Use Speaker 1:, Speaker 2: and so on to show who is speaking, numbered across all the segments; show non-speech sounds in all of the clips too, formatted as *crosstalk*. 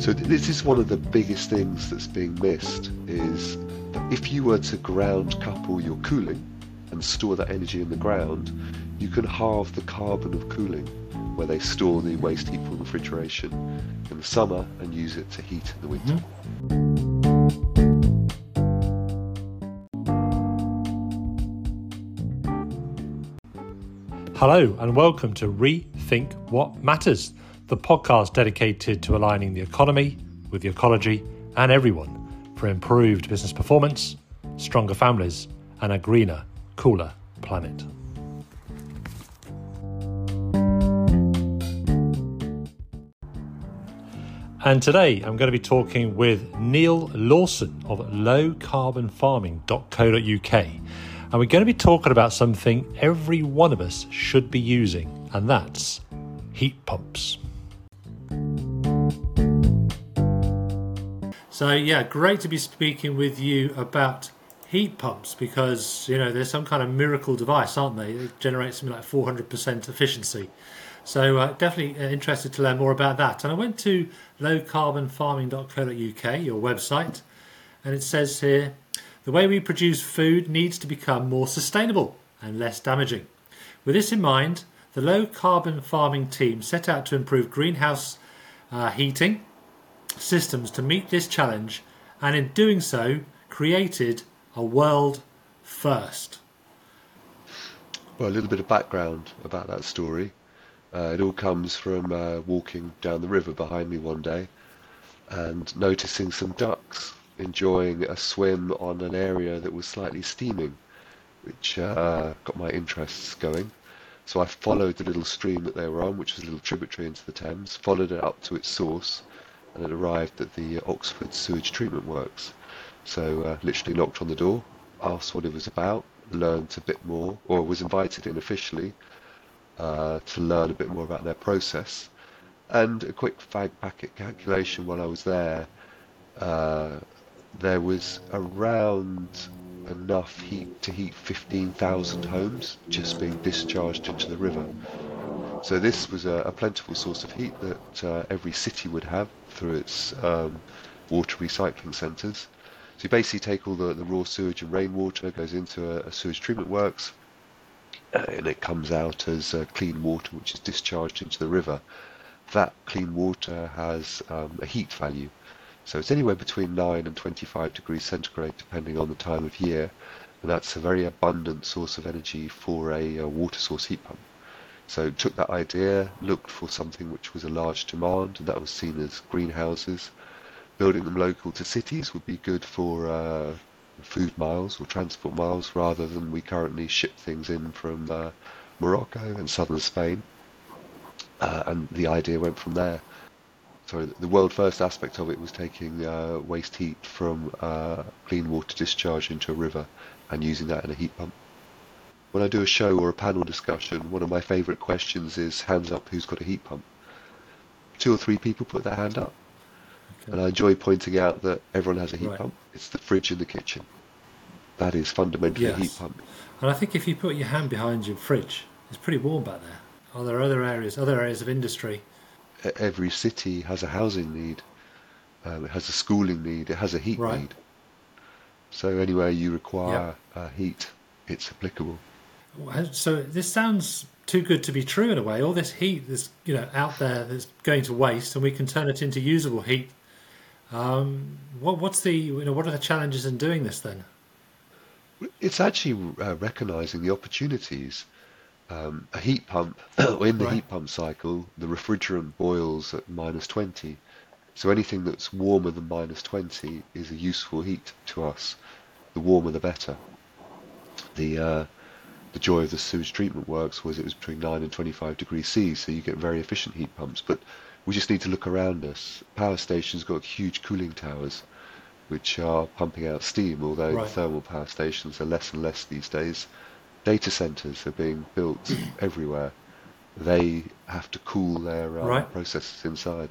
Speaker 1: So this is one of the biggest things that's being missed is that if you were to ground couple your cooling and store that energy in the ground, you can halve the carbon of cooling where they store the waste heat from refrigeration in the summer and use it to heat in the winter. Mm-hmm.
Speaker 2: Hello, and welcome to Rethink What Matters, the podcast dedicated to aligning the economy with the ecology and everyone for improved business performance, stronger families, and a greener, cooler planet. And today I'm going to be talking with Neil Lawson of lowcarbonfarming.co.uk. And we're going to be talking about something every one of us should be using, and that's heat pumps. So, yeah, great to be speaking with you about heat pumps because, you know, there's some kind of miracle device, aren't they? It generates something like 400% efficiency. So, uh, definitely uh, interested to learn more about that. And I went to lowcarbonfarming.co.uk, your website, and it says here the way we produce food needs to become more sustainable and less damaging. With this in mind, the low carbon farming team set out to improve greenhouse uh, heating systems to meet this challenge and in doing so created a world first.
Speaker 1: Well, a little bit of background about that story. Uh, it all comes from uh, walking down the river behind me one day and noticing some ducks enjoying a swim on an area that was slightly steaming, which uh, got my interests going. So I followed the little stream that they were on, which was a little tributary into the Thames, followed it up to its source, and it arrived at the Oxford Sewage Treatment Works. So uh, literally knocked on the door, asked what it was about, learned a bit more, or was invited in officially uh, to learn a bit more about their process. And a quick fag packet calculation while I was there, uh, there was around enough heat to heat 15,000 homes just being discharged into the river. So this was a, a plentiful source of heat that uh, every city would have through its um, water recycling centres. So you basically take all the, the raw sewage and rainwater, goes into a, a sewage treatment works, uh, and it comes out as uh, clean water which is discharged into the river. That clean water has um, a heat value. So it's anywhere between 9 and 25 degrees centigrade depending on the time of year. And that's a very abundant source of energy for a, a water source heat pump. So took that idea, looked for something which was a large demand, and that was seen as greenhouses. Building them local to cities would be good for uh, food miles or transport miles rather than we currently ship things in from uh, Morocco and southern Spain. Uh, and the idea went from there sorry, the world first aspect of it was taking uh, waste heat from uh, clean water discharge into a river and using that in a heat pump. When I do a show or a panel discussion, one of my favourite questions is hands up who's got a heat pump. Two or three people put their hand up. Okay. And I enjoy pointing out that everyone has a heat right. pump. It's the fridge in the kitchen. That is fundamentally yes. a heat pump.
Speaker 2: And I think if you put your hand behind your fridge, it's pretty warm back there. Are there other areas, other areas of industry
Speaker 1: every city has a housing need, um, it has a schooling need, it has a heat right. need. So anywhere you require uh, heat, it's applicable.
Speaker 2: So this sounds too good to be true in a way. All this heat that's you know out there that's going to waste, and we can turn it into usable heat. Um, what, what's the you know what are the challenges in doing this then?
Speaker 1: It's actually uh, recognizing the opportunities um, a heat pump, *clears throat* in the right. heat pump cycle, the refrigerant boils at minus 20. So anything that's warmer than minus 20 is a useful heat to us. The warmer the better. The uh, the joy of the sewage treatment works was it was between 9 and 25 degrees C, so you get very efficient heat pumps. But we just need to look around us. Power stations got huge cooling towers, which are pumping out steam, although right. thermal power stations are less and less these days data centers are being built *clears throat* everywhere. They have to cool their uh, right. processes inside.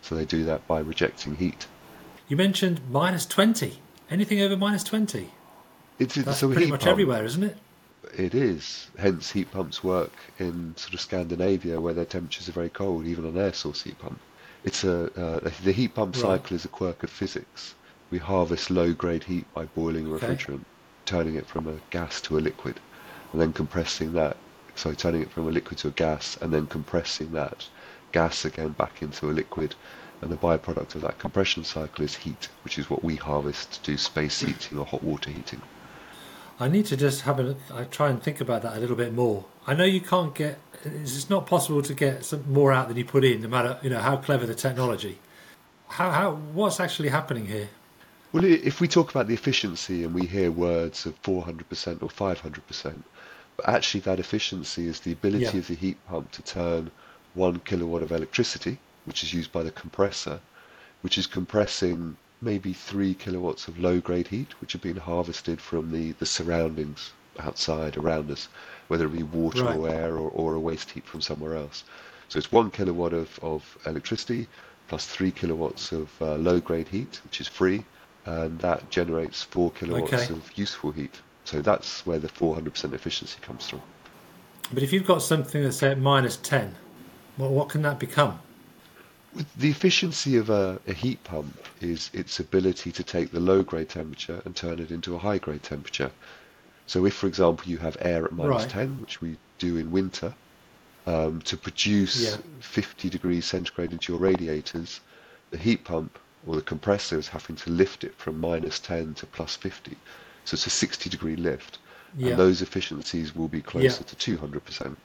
Speaker 1: So they do that by rejecting heat.
Speaker 2: You mentioned minus 20. Anything over minus 20? It's, That's so pretty much pump, everywhere, isn't it?
Speaker 1: It is. Hence, heat pumps work in sort of Scandinavia where their temperatures are very cold, even on air source heat pump. It's a uh, the heat pump
Speaker 2: Right.
Speaker 1: cycle is a quirk of physics. We harvest low-grade heat by boiling a
Speaker 2: Okay.
Speaker 1: refrigerant, turning it from a gas to a liquid, and then compressing that. So turning it from a liquid to a gas, and then compressing that gas again back into a liquid. And the byproduct of that compression cycle is heat, which is what we harvest to do space heating or hot water heating.
Speaker 2: I need to just have a I try and think about that a little bit more. I know you can't get it's not possible to get some more out than you put in, no matter you know how clever the technology. How how what's actually happening here?
Speaker 1: Well, if we talk about the efficiency and we hear words of 400% or 500%, but actually that efficiency is the ability
Speaker 2: Yeah.
Speaker 1: of the heat pump to turn one kilowatt of electricity, which is used by the compressor, which is compressing maybe three kilowatts of low-grade heat, which have been harvested from the, the surroundings outside around us, whether it be water
Speaker 2: Right.
Speaker 1: or air or, or a waste heat from somewhere else. So it's one kilowatt of, of electricity plus three kilowatts of uh, low-grade heat, which is free, and that generates four kilowatts
Speaker 2: Okay.
Speaker 1: of useful heat. So that's where the 400% efficiency comes from.
Speaker 2: But if you've got something that's at minus ten, what what can that become?
Speaker 1: The efficiency of a, a heat pump is its ability to take the low grade temperature and turn it into a high grade temperature. So if, for example, you have air at minus
Speaker 2: Right.
Speaker 1: 10, which we do in winter, um, to produce
Speaker 2: Yeah.
Speaker 1: 50 degrees centigrade into your radiators, the heat pump or the compressor is having to lift it from minus 10 to plus 50. So it's a 60 degree lift.
Speaker 2: Yeah.
Speaker 1: And those efficiencies will be closer to 200%.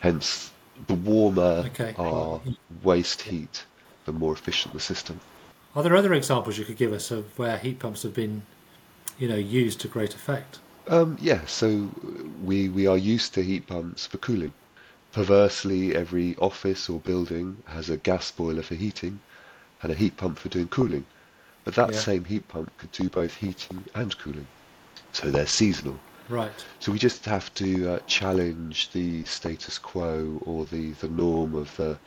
Speaker 1: Hence, the warmer
Speaker 2: Okay.
Speaker 1: our waste heat, the more efficient the system.
Speaker 2: Are there other examples you could give us of where heat pumps have been, you know, used to great effect?
Speaker 1: Um, yeah, so we we are used to heat pumps for cooling. Perversely, every office or building has a gas boiler for heating and a heat pump for doing cooling. But that
Speaker 2: Yeah.
Speaker 1: same heat pump could do both heating and cooling. So they're seasonal.
Speaker 2: Right.
Speaker 1: So we just have to uh, challenge the status quo or the, the norm of the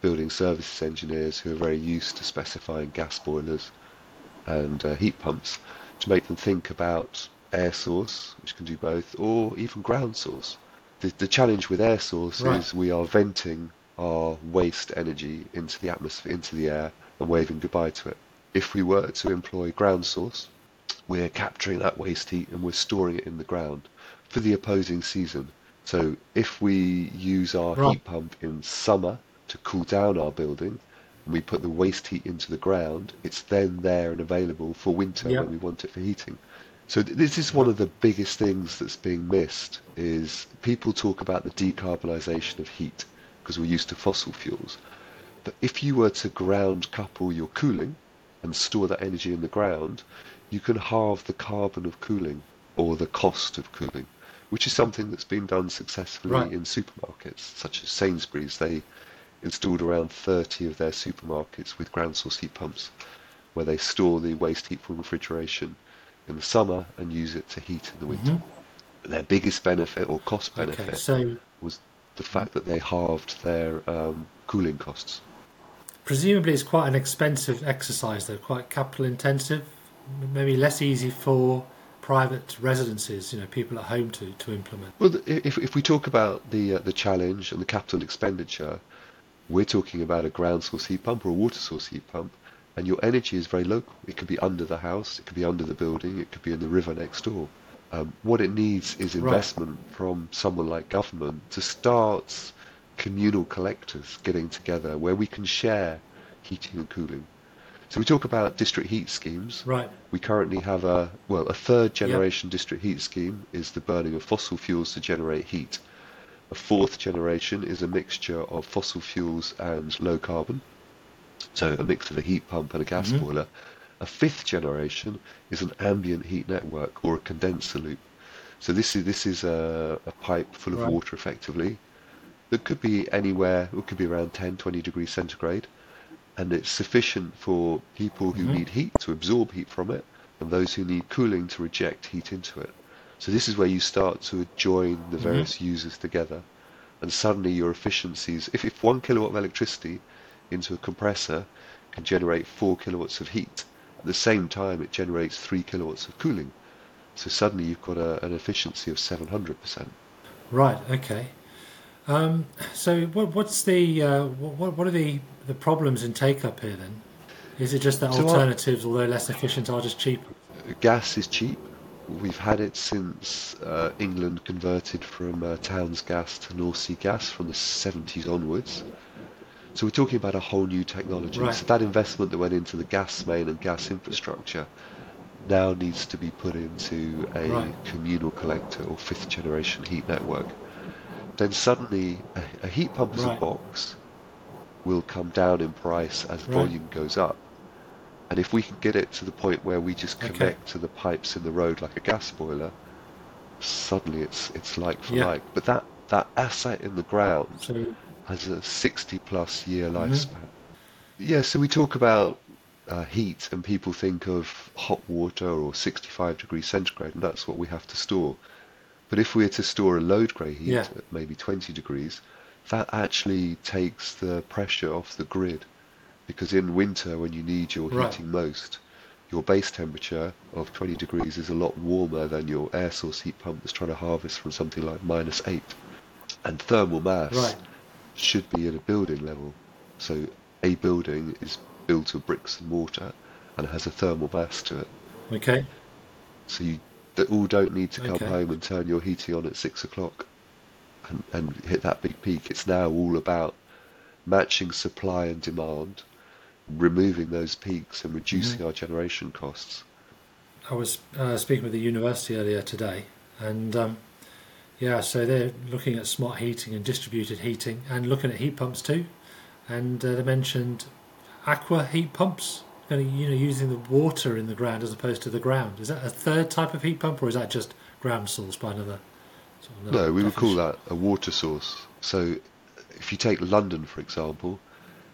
Speaker 1: building services engineers who are very used to specifying gas boilers and uh, heat pumps to make them think about air source, which can do both, or even ground source. The, the challenge with air source
Speaker 2: Right.
Speaker 1: is we are venting our waste energy into the atmosphere, into the air, and waving goodbye to it. If we were to employ ground source, we're capturing that waste heat and we're storing it in the ground for the opposing season. So if we use our
Speaker 2: Right.
Speaker 1: heat pump in summer to cool down our building and we put the waste heat into the ground, it's then there and available for winter
Speaker 2: Yep.
Speaker 1: when we want it for heating. So th- this is one of the biggest things that's being missed is people talk about the decarbonisation of heat because we're used to fossil fuels. But if you were to ground couple your cooling and store that energy in the ground, you can halve the carbon of cooling or the cost of cooling, which is something that's been done successfully
Speaker 2: Right.
Speaker 1: in supermarkets, such as Sainsbury's. They installed around 30 of their supermarkets with ground source heat pumps, where they store the waste heat from refrigeration in the summer and use it to heat in the winter. Their biggest benefit or cost benefit
Speaker 2: Okay. So
Speaker 1: was the fact that they halved their um, cooling costs.
Speaker 2: presumably it's quite an expensive exercise, though, quite capital intensive. Maybe less easy for private residences, you know, people at home to, to implement.
Speaker 1: Well, if if we talk about the uh, the challenge and the capital expenditure, we're talking about a ground source heat pump or a water source heat pump, and your energy is very local. It could be under the house, it could be under the building, it could be in the river next door. Um, what it needs is
Speaker 2: Right.
Speaker 1: investment from someone like government to start communal collectors getting together where we can share heating and cooling. So we talk about district heat schemes.
Speaker 2: Right.
Speaker 1: We currently have a well, a third generation district heat scheme is the burning of fossil fuels to generate heat. A fourth generation is a mixture of fossil fuels and low carbon, so a mix of a heat pump and a gas
Speaker 2: Mhm.
Speaker 1: boiler. A fifth generation is an ambient heat network or a condenser loop. So this is this is a, a pipe full of
Speaker 2: Right.
Speaker 1: water effectively that could be anywhere, it could be around 10, 20 degrees centigrade, and it's sufficient for people who
Speaker 2: Mhm.
Speaker 1: need heat to absorb heat from it, and those who need cooling to reject heat into it. So this is where you start to join the
Speaker 2: Mhm.
Speaker 1: various users together, and suddenly your efficiencies, if, if one kilowatt of electricity into a compressor can generate four kilowatts of heat, at the same time it generates three kilowatts of cooling. So suddenly you've got a, an efficiency of 700%.
Speaker 2: Right. Okay. Um, so what, what's the uh, what, what are the, the problems in take up here then? Is it just that
Speaker 1: So,
Speaker 2: alternatives, although less efficient, are just cheaper?
Speaker 1: Gas is cheap. We've had it since uh, England converted from uh, Towns gas to North Sea gas from the 70s onwards. So we're talking about a whole new technology.
Speaker 2: Right.
Speaker 1: So that investment that went into the gas main and gas infrastructure now needs to be put into a
Speaker 2: Right.
Speaker 1: communal collector or fifth generation heat network. Then suddenly a, a heat pump as a box will come down in price as
Speaker 2: Right.
Speaker 1: volume goes up. And if we can get it to the point where we just
Speaker 2: Okay.
Speaker 1: connect to the pipes in the road like a gas boiler, suddenly it's it's like for
Speaker 2: Yeah.
Speaker 1: like. But that, that asset in the ground
Speaker 2: So
Speaker 1: has a 60 plus year
Speaker 2: Mm-hmm.
Speaker 1: lifespan. Yeah, so we talk about uh, heat and people think of hot water or 65 degrees centigrade, and that's what we have to store. But if we were to store a low grade heat
Speaker 2: Yeah.
Speaker 1: at maybe 20 degrees, that actually takes the pressure off the grid. Because in winter, when you need your
Speaker 2: Right.
Speaker 1: heating most, your base temperature of 20 degrees is a lot warmer than your air source heat pump that's trying to harvest from something like minus 8. And thermal mass
Speaker 2: right,
Speaker 1: should be at a building level. So a building is built of bricks and mortar and has a thermal mass to it.
Speaker 2: okay,
Speaker 1: So you they all don't need to come
Speaker 2: Okay.
Speaker 1: home and turn your heating on at six o'clock and, and hit that big peak. It's now all about matching supply and demand, removing those peaks and reducing
Speaker 2: Mm-hmm.
Speaker 1: our generation costs.
Speaker 2: I was uh, speaking with the university earlier today, and um, yeah, so they're looking at smart heating and distributed heating, and looking at heat pumps too. And uh, they mentioned aqua heat pumps, kind of you know using the water in the ground as opposed to the ground. Is that a third type of heat pump, or is that just ground source by another? Sort of another
Speaker 1: No, we would call that a water source. So if you take London, for example,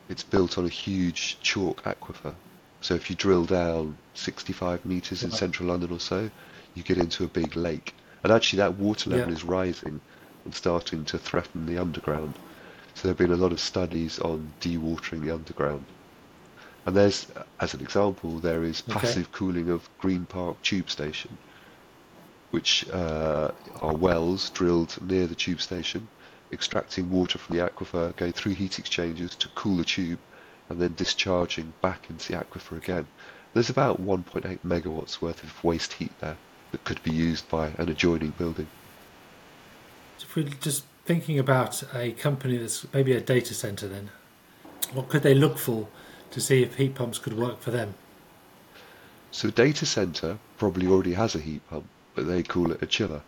Speaker 1: it's built on a huge chalk aquifer. So if you drill down 65 metres in central London or so, you get into a big lake. And actually that water level
Speaker 2: Yeah.
Speaker 1: is rising and starting to threaten the underground. So there have been a lot of studies on dewatering the underground. And there's, as an example, there is
Speaker 2: Okay.
Speaker 1: passive cooling of Green Park tube station, which uh, are wells drilled near the tube station, extracting water from the aquifer, going through heat exchangers to cool the tube, and then discharging back into the aquifer again. There's about 1.8 megawatts worth of waste heat there that could be used by an adjoining building.
Speaker 2: So if we're just thinking about a company that's maybe a data center, then what could they look for to see if heat pumps could work for them?
Speaker 1: So data center probably already has a heat pump, but they call it a chiller.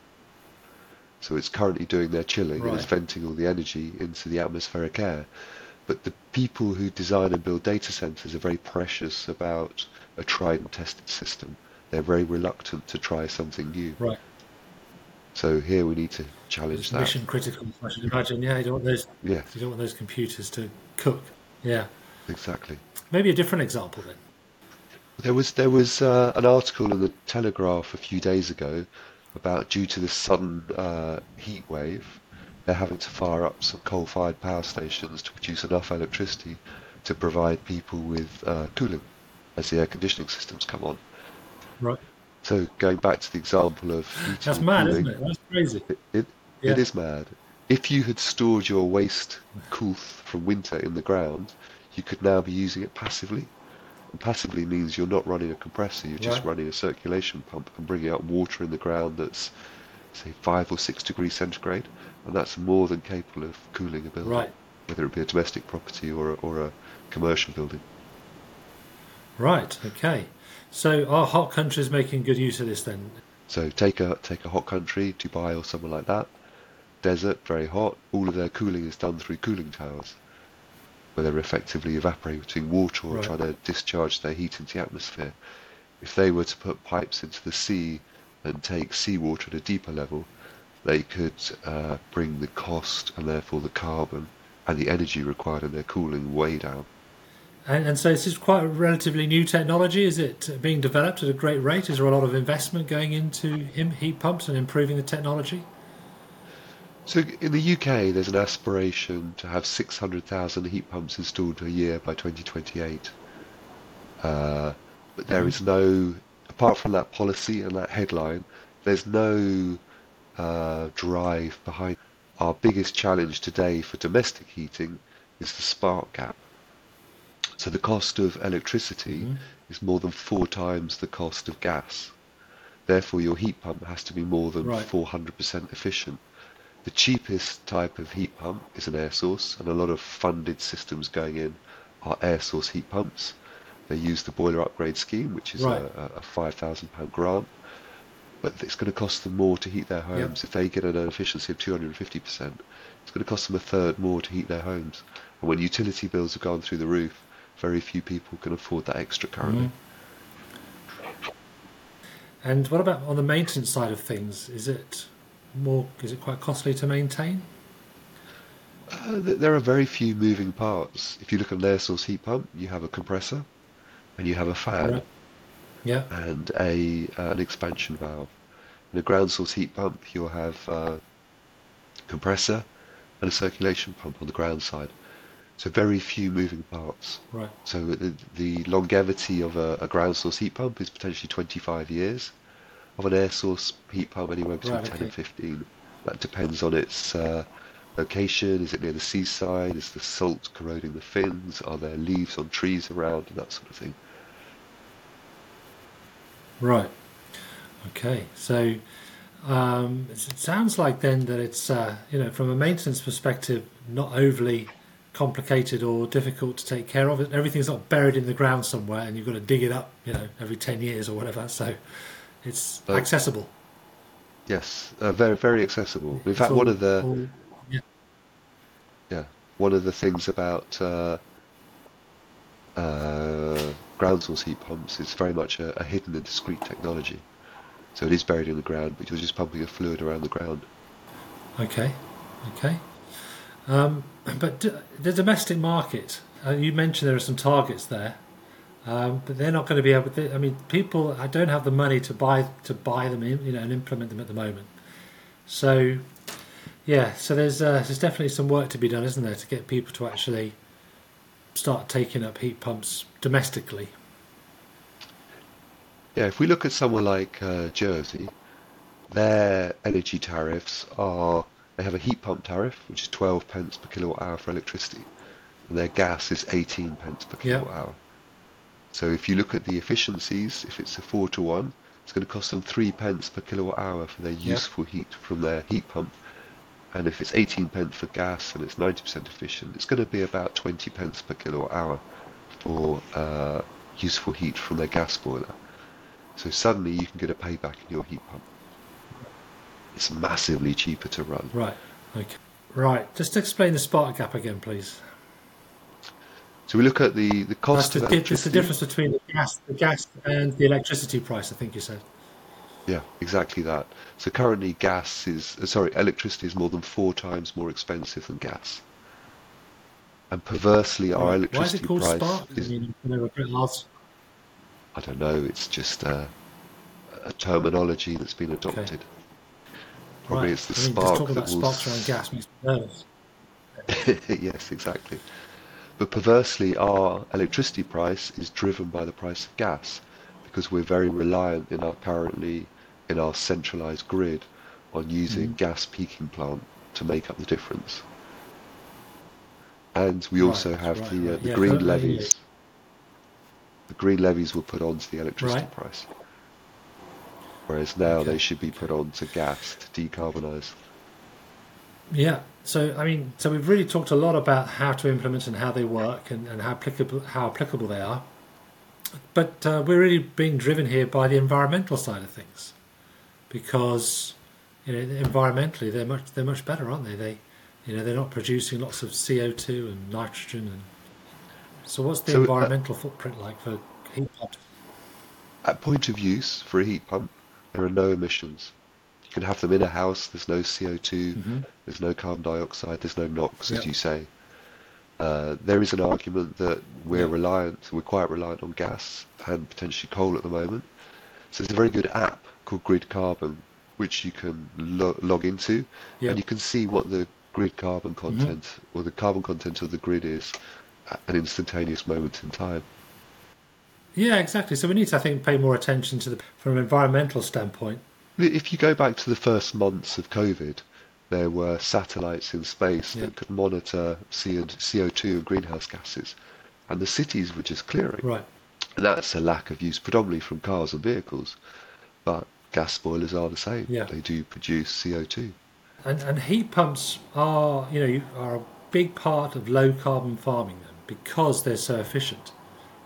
Speaker 1: So it's currently doing their chilling and it's venting all the energy into the atmospheric air. But the people who design and build data centers are very precious about a tried and tested system. They're very reluctant to try something new.
Speaker 2: Right.
Speaker 1: So here we need to challenge
Speaker 2: It's
Speaker 1: that.
Speaker 2: mission critical, I should imagine. Yeah, you don't want those.
Speaker 1: Yeah,
Speaker 2: You don't want those computers to cook. Yeah.
Speaker 1: exactly.
Speaker 2: Maybe a different example then.
Speaker 1: There was there was uh, an article in the Telegraph a few days ago about due to this sudden uh, heat wave, they're having to fire up some coal-fired power stations to produce enough electricity to provide people with uh, cooling as the air conditioning systems come on.
Speaker 2: Right.
Speaker 1: So going back to the example of
Speaker 2: That's mad,
Speaker 1: cooling,
Speaker 2: isn't it? That's crazy.
Speaker 1: it, it,
Speaker 2: Yeah.
Speaker 1: it is mad. If you had stored your waste coolth from winter in the ground, you could now be using it passively. And passively means you're not running a compressor, you're just
Speaker 2: Right.
Speaker 1: running a circulation pump and bringing out water in the ground that's, say, five or six degrees centigrade, and that's more than capable of cooling a building,
Speaker 2: Right.
Speaker 1: whether it be a domestic property or a, or a commercial building.
Speaker 2: Right. Okay. So are hot countries making good use of this then?
Speaker 1: So take a take a hot country, Dubai or somewhere like that, desert, very hot. All of their cooling is done through cooling towers, where they're effectively evaporating water or
Speaker 2: Right.
Speaker 1: trying to discharge their heat into the atmosphere. If they were to put pipes into the sea and take seawater at a deeper level, they could uh, bring the cost and therefore the carbon and the energy required in their cooling way down.
Speaker 2: And, and so this is quite a relatively new technology. Is it being developed at a great rate? Is there a lot of investment going into heat pumps and improving the technology?
Speaker 1: So in the UK, there's an aspiration to have 600,000 heat pumps installed a year by 2028. Uh, but there is no, apart from that policy and that headline, there's no uh, drive behind. our biggest challenge today for domestic heating is the spark gap. So the cost of electricity
Speaker 2: Mhm.
Speaker 1: is more than four times the cost of gas. Therefore, your heat pump has to be more than
Speaker 2: Right.
Speaker 1: 400% efficient. The cheapest type of heat pump is an air source, and a lot of funded systems going in are air source heat pumps. They use the boiler upgrade scheme, which is
Speaker 2: Right.
Speaker 1: a, a £5,000 grant, but it's going to cost them more to heat their homes. If they get an efficiency of 250%, it's going to cost them a third more to heat their homes. And when utility bills have gone through the roof, very few people can afford that extra currently.
Speaker 2: Mhm. And what about on the maintenance side of things? Is it more? Is it quite costly to maintain?
Speaker 1: Uh, there are very few moving parts. If you look at an air source heat pump, you have a compressor, and you have a fan,
Speaker 2: Right. Yeah.
Speaker 1: and a uh, an expansion valve. In a ground source heat pump, you'll have uh, compressor and a circulation pump on the ground side. So very few moving parts.
Speaker 2: Right.
Speaker 1: So the, the longevity of a, a ground source heat pump is potentially 25 years. Of an air source heat pump, anywhere between
Speaker 2: Right,
Speaker 1: 10
Speaker 2: okay.
Speaker 1: and 15. That depends on its uh, location. Is it near the seaside? Is the salt corroding the fins? Are there leaves on trees around? And that sort of thing.
Speaker 2: Right. Okay. So um, it it sounds like then that it's uh, you know from a maintenance perspective not overly complicated or difficult to take care of. Everything's not buried in the ground somewhere, and you've got to dig it up, you know, every ten years or whatever. So it's
Speaker 1: Uh,
Speaker 2: accessible.
Speaker 1: Yes, uh, very very accessible. In fact,
Speaker 2: all-
Speaker 1: one of the
Speaker 2: all- yeah.
Speaker 1: yeah one of the things about uh, uh, ground source heat pumps is very much a, a hidden and discrete technology. So it is buried in the ground, but you're just pumping a fluid around the ground.
Speaker 2: Okay, okay. Um, *clears throat* but d- the domestic market, uh, you mentioned there are some targets there, um, but they're not going to be able. To, I mean, people I don't have the money to buy to buy them in, you know, and implement them at the moment. So, yeah, so there's uh, there's definitely some work to be done, isn't there, to get people to actually start taking up heat pumps domestically.
Speaker 1: Yeah, if we look at somewhere like uh, Jersey, their energy tariffs are they have a heat pump tariff which is 12 pence per kilowatt hour for electricity, and their gas is 18 pence per kilowatt hour. So if you look at the efficiencies, if it's a four to one, it's going to cost them three pence per kilowatt hour for their useful heat from their heat pump. And if it's 18 pence for gas and it's 90% efficient, it's going to be about 20 pence per kilowatt hour for uh, useful heat from their gas boiler. So suddenly you can get a payback in your heat pump. It's massively cheaper to run.
Speaker 2: Right. Okay. Right. Just explain the spark gap again, please.
Speaker 1: So we look at the, the
Speaker 2: That's
Speaker 1: cost
Speaker 2: the,
Speaker 1: of
Speaker 2: di- it's the difference between the gas, the gas and the electricity price. I think you said.
Speaker 1: Yeah, exactly that. So currently gas is, uh, sorry, electricity is more than four times more expensive than gas. And perversely, our electricity
Speaker 2: Why is it called
Speaker 1: price
Speaker 2: spark? I
Speaker 1: is,
Speaker 2: mean, were a.
Speaker 1: I don't know, it's just uh, a terminology that's been adopted. Probably
Speaker 2: Right.
Speaker 1: it's the
Speaker 2: I mean, just
Speaker 1: spark
Speaker 2: talking
Speaker 1: that
Speaker 2: about
Speaker 1: will
Speaker 2: sparks around gas makes me nervous. *laughs*
Speaker 1: yes, exactly. But perversely, our electricity price is driven by the price of gas because we're very reliant in our currently in our centralized grid on using
Speaker 2: Mhm.
Speaker 1: gas peaking plant to make up the difference. And we
Speaker 2: Right,
Speaker 1: also have
Speaker 2: right,
Speaker 1: the, uh, the
Speaker 2: Yeah,
Speaker 1: green levies. The green levies were put onto the electricity
Speaker 2: Right.
Speaker 1: price, whereas now
Speaker 2: Okay,
Speaker 1: they should be put onto gas to decarbonise.
Speaker 2: Yeah. So I mean, so we've really talked a lot about how to implement and how they work and, and how applicable how applicable they are. But uh, we're really being driven here by the environmental side of things, because you know environmentally they're much they're much better, aren't they? They you know they're not producing lots of CO two and nitrogen and. So what's the
Speaker 1: So, uh,
Speaker 2: environmental footprint like for heat pumps?
Speaker 1: At point of use for a heat pump, there are no emissions. You can have them in a house, there's no CO2,
Speaker 2: Mhm.
Speaker 1: there's no carbon dioxide, there's no NOx, as you say. Uh, there is an argument that we're reliant, we're quite reliant on gas and potentially coal at the moment. So there's a very good app called Grid Carbon, which you can lo- log into,
Speaker 2: Yep.
Speaker 1: and you can see what the grid carbon content or the carbon content of the grid is at an instantaneous moment in time.
Speaker 2: Yeah, exactly. So we need to, I think, pay more attention to the from an environmental standpoint.
Speaker 1: If you go back to the first months of COVID, there were satellites in space
Speaker 2: Yeah.
Speaker 1: that could monitor CO2 and greenhouse gases, and the cities were just clearing.
Speaker 2: Right.
Speaker 1: And that's a lack of use predominantly from cars and vehicles, but gas boilers are the same.
Speaker 2: Yeah.
Speaker 1: They do produce CO2.
Speaker 2: And, and heat pumps are, you know, are a big part of low carbon farming then because they're so efficient,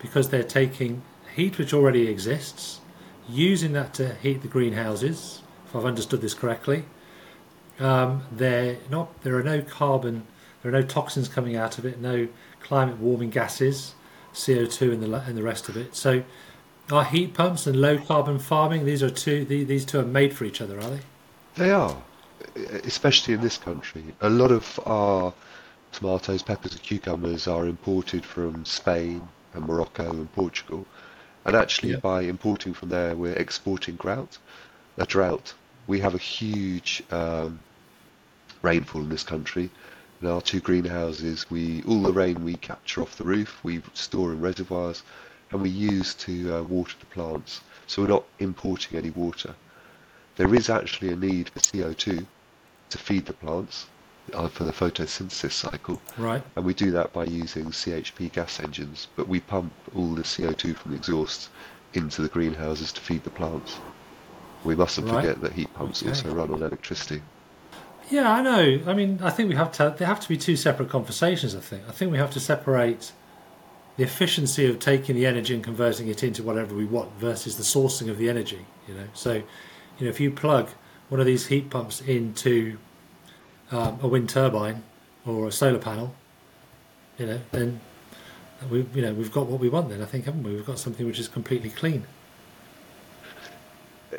Speaker 2: because they're taking heat which already exists, using that to heat the greenhouses. If I've understood this correctly, um, they're not. There are no carbon. There are no toxins coming out of it. No climate warming gases, CO two and the and the rest of it. So, are heat pumps and low carbon farming? These are two. the- These two are made for each other, are they?
Speaker 1: They are, especially in this country. A lot of our tomatoes, peppers, and cucumbers are imported from Spain and Morocco and Portugal. And actually,
Speaker 2: Yeah.
Speaker 1: by importing from there, we're exporting drought. A drought. We have a huge um, rainfall in this country. In our two greenhouses, we all the rain we capture off the roof, we store in reservoirs, and we use to uh, water the plants. So we're not importing any water there is actually a need for CO2 to feed the plants Uh, for the photosynthesis cycle,
Speaker 2: Right.
Speaker 1: and we do that by using CHP gas engines. But we pump all the CO2 from the exhausts into the greenhouses to feed the plants. We mustn't
Speaker 2: Right.
Speaker 1: forget that heat pumps
Speaker 2: Okay.
Speaker 1: also run on electricity.
Speaker 2: Yeah, I know. I mean, I think we have to. There have to be two separate conversations. I think. I think we have to separate the efficiency of taking the energy and converting it into whatever we want versus the sourcing of the energy. You know, so you know, if you plug one of these heat pumps into um, a wind turbine or a solar panel, you know, then we, you know, we've got what we want. Then I think, haven't we? We've got something which is completely clean.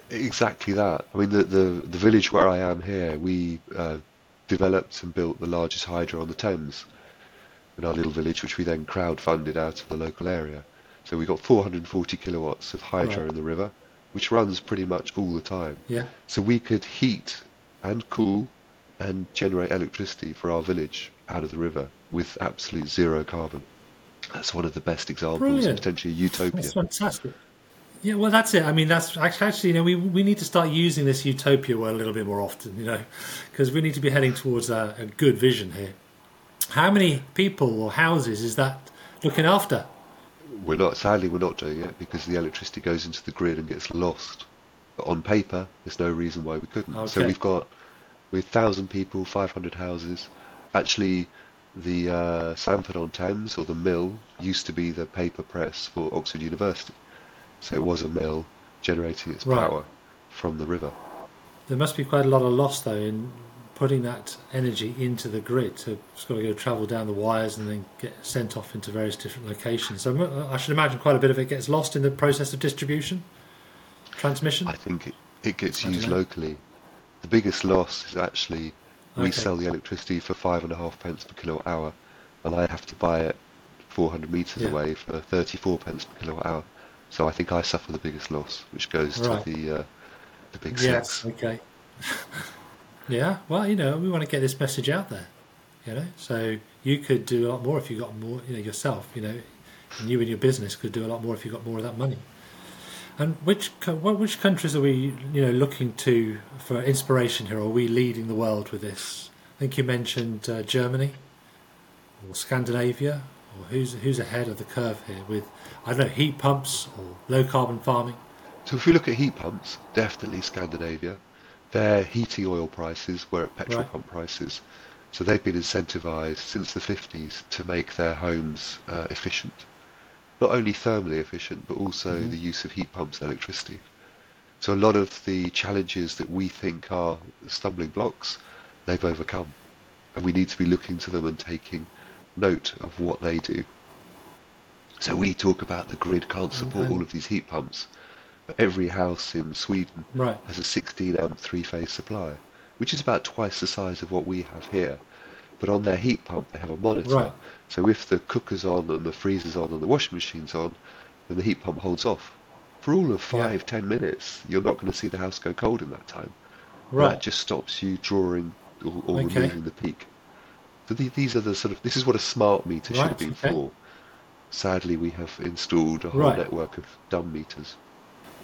Speaker 1: Exactly that. I mean, the, the, the village where I am here, we uh, developed and built the largest hydro on the Thames in our little village, which we then crowd-funded out of the local area. So we got 440 kilowatts of hydro
Speaker 2: Right.
Speaker 1: in the river, which runs pretty much all the time.
Speaker 2: Yeah.
Speaker 1: So we could heat and cool and generate electricity for our village out of the river with absolute zero carbon. That's one of the best examples
Speaker 2: Brilliant.
Speaker 1: of potentially a utopia.
Speaker 2: That's fantastic. Yeah, well, that's it. I mean, that's actually, you know, we, we need to start using this utopia word a little bit more often, you know, because we need to be heading towards a, a good vision here. How many people or houses is that looking after?
Speaker 1: We're not, sadly, we're not doing it because the electricity goes into the grid and gets lost. But on paper, there's no reason why we couldn't. So we've got, with 1,000 people, 500 houses. Actually, the uh, Sandford on Thames, or the mill, used to be the paper press for Oxford University. So it was a mill generating its
Speaker 2: Right.
Speaker 1: power from the river.
Speaker 2: There must be quite a lot of loss, though, in putting that energy into the grid. So it's got to go travel down the wires and then get sent off into various different locations. So m- I should imagine quite a bit of it gets lost in the process of distribution, transmission.
Speaker 1: I think it, it gets used locally. The biggest loss is actually we
Speaker 2: Okay.
Speaker 1: sell the electricity for five and a half pence per kilowatt hour, and I have to buy it 400 meters
Speaker 2: Yeah.
Speaker 1: away for 34 pence per kilowatt hour. So I think I suffer the biggest loss, which goes
Speaker 2: Right.
Speaker 1: to the uh, the big
Speaker 2: Yes.
Speaker 1: six.
Speaker 2: Okay. *laughs* yeah. Well, you know, we want to get this message out there. You know, so you could do a lot more if you got more. You know, yourself. You know, and you and your business could do a lot more if you got more of that money. And which what which countries are we you know looking to for inspiration here? Are we leading the world with this? I think you mentioned uh, Germany or Scandinavia, or who's who's ahead of the curve here with I don't know heat pumps or low carbon farming.
Speaker 1: So if we look at heat pumps, definitely Scandinavia. Their heating oil prices were at petrol
Speaker 2: Right.
Speaker 1: pump prices. So they've been incentivized since the 50s to make their homes uh, efficient. Not only thermally efficient, but also
Speaker 2: Mhm.
Speaker 1: the use of heat pumps and electricity. So a lot of the challenges that we think are stumbling blocks, they've overcome. And we need to be looking to them and taking note of what they do. So we talk about the grid can't support all of these heat pumps. But every house in Sweden
Speaker 2: Right.
Speaker 1: has a 16 amp three phase supply, which is about twice the size of what we have here. But on their heat pump, they have a monitor.
Speaker 2: Right.
Speaker 1: So if the cooker's on and the freezer's on and the washing machine's on, then the heat pump holds off. For all of
Speaker 2: Yeah.
Speaker 1: five, ten minutes, you're not going to see the house go cold in that time.
Speaker 2: Right.
Speaker 1: That just stops you drawing or, or
Speaker 2: Okay.
Speaker 1: removing the peak. So the, these are the sort of, this is what a smart meter should have been
Speaker 2: okay.
Speaker 1: for. Sadly, we have installed a whole
Speaker 2: Right.
Speaker 1: network of dumb meters.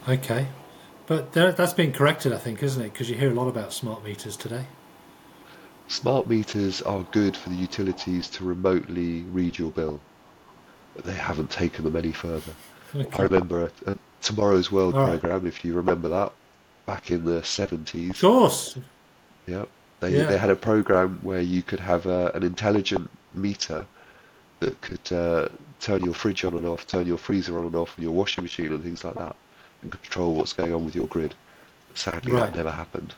Speaker 2: Okay, but that's been corrected, I think, isn't it? Because you hear a lot about smart meters today.
Speaker 1: Smart meters are good for the utilities to remotely read your bill, but they haven't taken them any further.
Speaker 2: Okay.
Speaker 1: I remember a, a Tomorrow's World program, if you remember that, back in the 70s.
Speaker 2: Of course.
Speaker 1: Yeah, they
Speaker 2: Yeah.
Speaker 1: they had a program where you could have a, an intelligent meter that could uh, turn your fridge on and off, turn your freezer on and off, and your washing machine and things like that, and control what's going on with your grid. Sadly,
Speaker 2: Right.
Speaker 1: that never happened.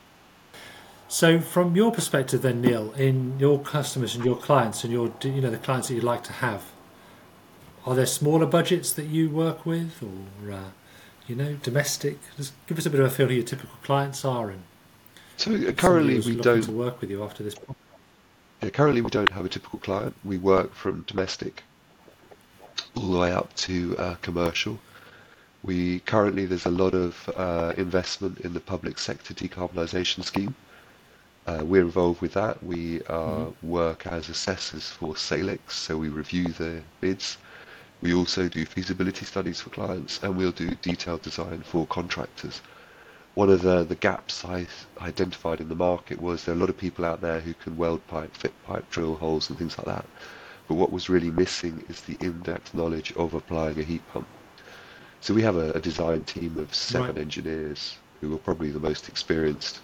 Speaker 2: So, from your perspective, then, Neil, in your customers and your clients and your, you know, the clients that you'd like to have, are there smaller budgets that you work with, or uh, you know, domestic? Just give us a bit of a feel who your typical clients are, and
Speaker 1: So uh, currently we don't.
Speaker 2: work with you after this.
Speaker 1: Yeah, currently we don't have a typical client. We work from domestic all the way up to uh, commercial. We currently there's a lot of uh, investment in the public sector decarbonisation scheme. Uh, we're involved with that. We uh, work as assessors for Salix, so we review the bids. We also do feasibility studies for clients, and we'll do detailed design for contractors. One of the, the gaps I identified in the market was there are a lot of people out there who can weld pipe, fit pipe, drill holes, and things like that. But what was really missing is the in-depth knowledge of applying a heat pump. So we have a, a design team of seven
Speaker 2: Right.
Speaker 1: engineers who are probably the most experienced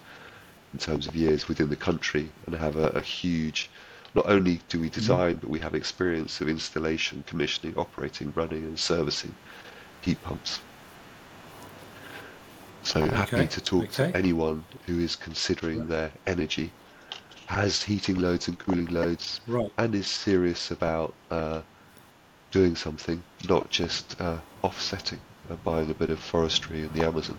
Speaker 1: in terms of years within the country and have a, a huge, not only do we design, but we have experience of installation, commissioning, operating, running and servicing heat pumps. So happy to talk
Speaker 2: okay.
Speaker 1: to anyone who is considering their energy, has heating loads and cooling loads,
Speaker 2: Right.
Speaker 1: and is serious about uh, doing something, not just uh, offsetting, uh, buying a bit of forestry in the Amazon.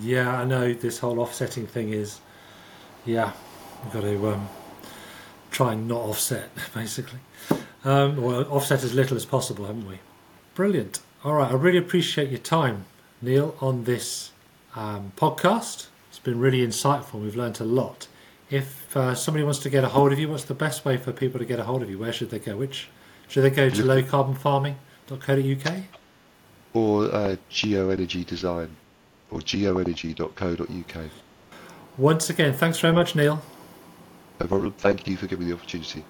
Speaker 2: Yeah, I know this whole offsetting thing is, yeah, we've got to um, try and not offset, *laughs* basically. Um, or offset as little as possible, haven't we? Brilliant. All right, I really appreciate your time, Neil, on this um, podcast. It's been really insightful. We've learnt a lot. If uh, somebody wants to get a hold of you, what's the best way for people to get a hold of you? Where should they go? Which should they go to lowcarbonfarming.co.uk?
Speaker 1: or uh, geoenergy design or geoenergy.co.uk.
Speaker 2: Once again, thanks very much, Neil.
Speaker 1: No problem. Thank you for giving me the opportunity.